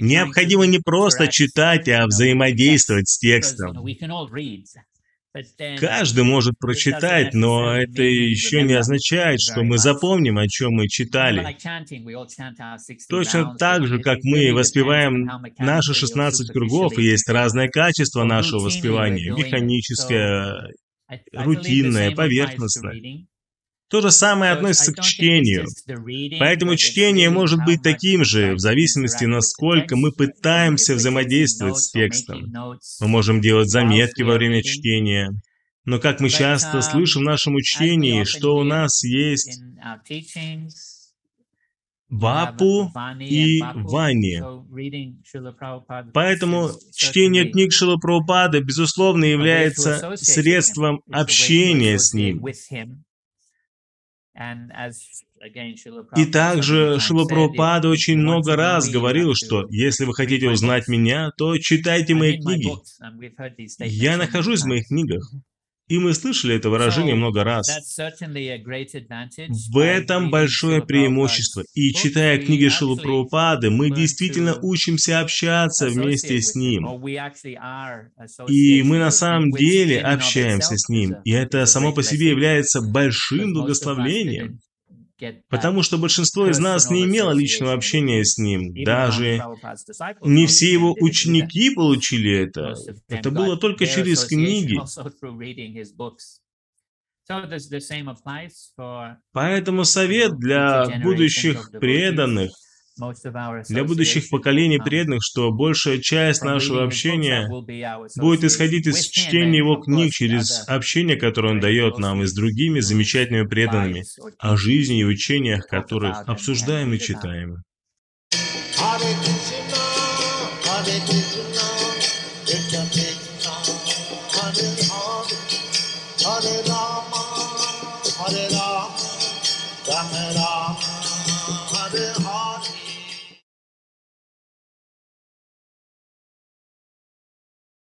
Необходимо не просто читать, а взаимодействовать с текстом. Каждый может прочитать, но это еще не означает, что мы запомним, о чем мы читали. Точно так же, как мы воспеваем наши 16 кругов, есть разное качество нашего воспевания, механическое, рутинное, поверхностное. То же самое относится к чтению. Поэтому чтение может быть таким же, в зависимости, насколько мы пытаемся взаимодействовать с текстом. Мы можем делать заметки во время чтения. Но как мы часто слышим в нашем учении, что у нас есть Вапу и Вани. Поэтому чтение книг Шила Прабхупады, безусловно, является средством общения с ним. И также Шила Прабхупада очень много раз говорил, что если вы хотите узнать меня, то читайте мои книги. Я нахожусь в моих книгах. И мы слышали это выражение много раз. В этом большое преимущество. И читая книги Шилу Прабхупады, мы действительно учимся общаться вместе с ним. И мы на самом деле общаемся с ним. И это само по себе является большим благословлением. Потому что большинство из нас не имело личного общения с ним. Даже не все его ученики получили это. Это было только через книги. Поэтому совет для будущих преданных – для будущих поколений преданных, что большая часть нашего общения будет исходить из чтения его книг через общение, которое он дает нам, и с другими замечательными преданными, о жизни и учениях, которых обсуждаем и читаем. Hare Rama, Hare Rama, Hare Hare.